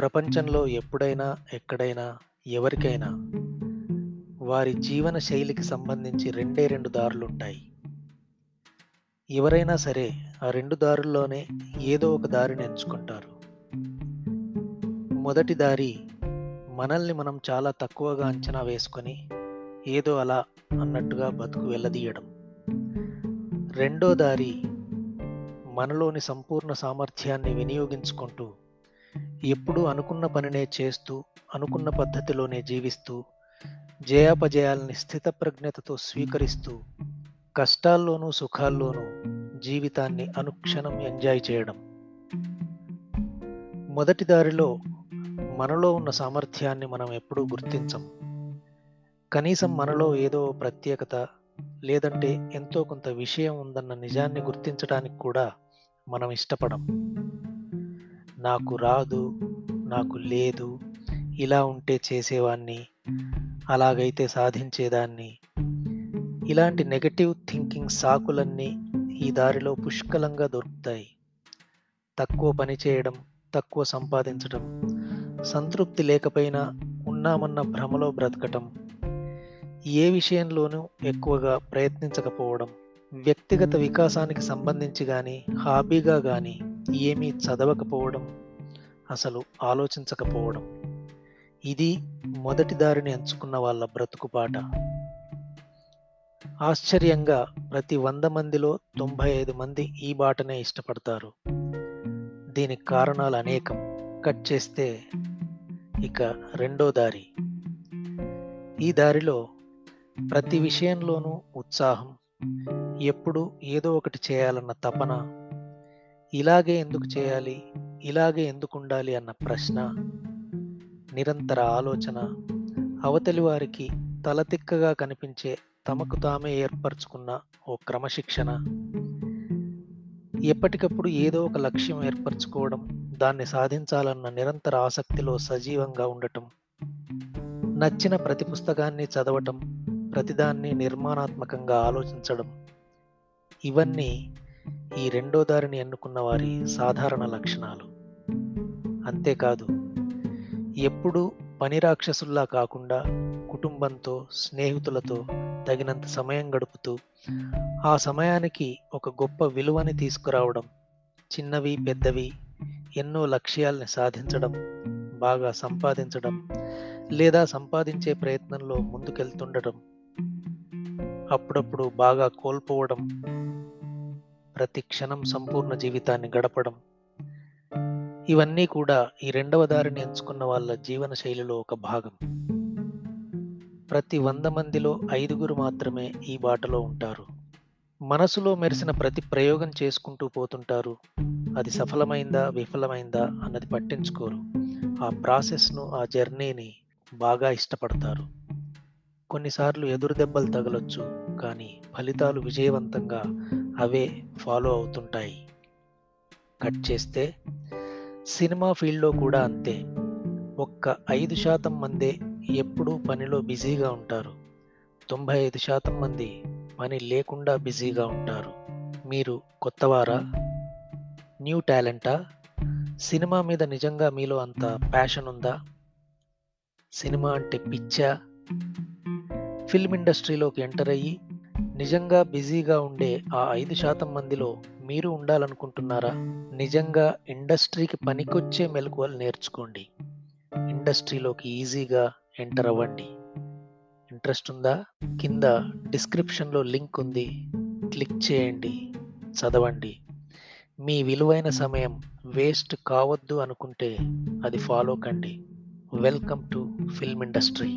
ప్రపంచంలో ఎప్పుడైనా, ఎక్కడైనా, ఎవరికైనా వారి జీవన శైలికి సంబంధించి రెండే 2 దారులుంటాయి. ఎవరైనా సరే ఆ 2 దారుల్లోనే ఏదో ఒక దారిని ఎంచుకుంటారు. మొదటి దారి మనల్ని మనం చాలా తక్కువగా అంచనా వేసుకొని ఏదో అలా అన్నట్టుగా బతుకు వెళ్ళదీయడం. రెండో దారి మనలోని సంపూర్ణ సామర్థ్యాన్ని వినియోగించుకుంటూ ఎప్పుడూ అనుకున్న పనినే చేస్తూ, అనుకున్న పద్ధతిలోనే జీవిస్తూ, జయాపజయాల్ని స్థితప్రజ్ఞతతో స్వీకరిస్తూ, కష్టాల్లోనూ, సుఖాల్లోనూ జీవితాన్ని అనుక్షణం ఎంజాయ్ చేయడం. మొదటి దారిలో మనలో ఉన్న సామర్థ్యాన్ని మనం ఎప్పుడూ గుర్తించం. కనీసం మనలో ఏదో ప్రత్యేకత లేదంటే ఎంతో కొంత విషయం ఉందన్న నిజాన్ని గుర్తించడానికి కూడా మనం ఇష్టపడం. నాకు రాదు, నాకు లేదు, ఇలా ఉంటే చేసేవాన్ని అలాగైతే సాధించేదాన్ని. ఇలాంటి నెగటివ్ థింకింగ్ సాకులన్నీ ఈ దారిలో పుష్కలంగా దొరుకుతాయి. తక్కువ పని చేయడం, తక్కువ సంపాదించడం, సంతృప్తి లేకపోయినా ఉన్నామన్న భ్రమలో బ్రతకటం, ఏ విషయంలోనూ ఎక్కువగా ప్రయత్నించకపోవడం, వ్యక్తిగత వికాసానికి సంబంధించి కానీ హాబీగా కానీ ఏమీ చదవకపోవడం, అసలు ఆలోచించకపోవడం. ఇది మొదటి దారిని ఎంచుకున్న వాళ్ళ బ్రతుకు బాట. ఆశ్చర్యంగా ప్రతి వంద మందిలో 95 మంది ఈ బాటనే ఇష్టపడతారు. దీనికి కారణాలు అనేకం. కట్ చేస్తే ఇక రెండో దారి. ఈ దారిలో ప్రతి విషయంలోనూ ఉత్సాహం, ఎప్పుడు ఏదో ఒకటి చేయాలన్న తపన, ఇలాగే ఎందుకు చేయాలి, ఇలాగే ఎందుకుండాలి అన్న ప్రశ్న, నిరంతర ఆలోచన, అవతలి వారికి తలతిక్కగా కనిపించే తమకు తామే ఏర్పరచుకున్న ఓ క్రమశిక్షణ, ఎప్పటికప్పుడు ఏదో ఒక లక్ష్యం ఏర్పరచుకోవడం, దాన్ని సాధించాలన్న నిరంతర ఆసక్తిలో సజీవంగా ఉండటం, నచ్చిన ప్రతి పుస్తకాన్ని చదవటం, ప్రతిదాన్ని నిర్మాణాత్మకంగా ఆలోచించడం, ఇవన్నీ ఈ రెండో దారిని ఎన్నుకున్న వారి సాధారణ లక్షణాలు. అంతేకాదు ఎప్పుడూ పని రాక్షసుల్లా కాకుండా కుటుంబంతో, స్నేహితులతో తగినంత సమయం గడుపుతూ, ఆ సమయానికి ఒక గొప్ప విలువని తీసుకురావడం, చిన్నవి, పెద్దవి ఎన్నో లక్ష్యాల్ని సాధించడం, బాగా సంపాదించడం లేదా సంపాదించే ప్రయత్నంలో ముందుకెళ్తుండటం, అప్పుడప్పుడు బాగా కోల్పోవడం, ప్రతి క్షణం సంపూర్ణ జీవితాన్ని గడపడం, ఇవన్నీ కూడా ఈ రెండవ దారిని ఎంచుకున్న వాళ్ళ జీవన శైలిలో ఒక భాగం. ప్రతి వంద మందిలో ఐదుగురు మాత్రమే ఈ బాటలో ఉంటారు. మనసులో మెరిసిన ప్రతి ప్రయోగం చేసుకుంటూ పోతుంటారు. అది సఫలమైందా, విఫలమైందా అన్నది పట్టించుకోరు. ఆ ప్రాసెస్‌ను, ఆ జర్నీని బాగా ఇష్టపడతారు. కొన్నిసార్లు ఎదురు దెబ్బలు తగలొచ్చు. కానీ ఫలితాలు విజయవంతంగా అవే ఫాలో అవుతుంటాయి. కట్ చేస్తే సినిమా ఫీల్డ్‌లో కూడా అంతే. ఒక్క ఐదు శాతం మందే ఎప్పుడూ పనిలో బిజీగా ఉంటారు. 95% మంది పని లేకుండా బిజీగా ఉంటారు. మీరు కొత్తవారా? న్యూ టాలెంటా? సినిమా మీద నిజంగా మీలో అంత ప్యాషన్ ఉందా? సినిమా అంటే పిచ్చా? ఫిల్మ్ ఇండస్ట్రీలోకి ఎంటర్ అయ్యి నిజంగా బిజీగా ఉండే ఆ ఐదు శాతం మందిలో మీరు ఉండాలనుకుంటున్నారా? నిజంగా ఇండస్ట్రీకి పనికొచ్చే మెలకువలు నేర్చుకోండి. ఇండస్ట్రీలోకి ఈజీగా ఎంటర్ అవ్వండి. ఇంట్రెస్ట్ ఉందా? కింద డిస్క్రిప్షన్‌లో లింక్ ఉంది. క్లిక్ చేయండి. చదవండి. మీ విలువైన సమయం వేస్ట్ కావద్దు అనుకుంటే అది ఫాలో కండి. Welcome to film industry.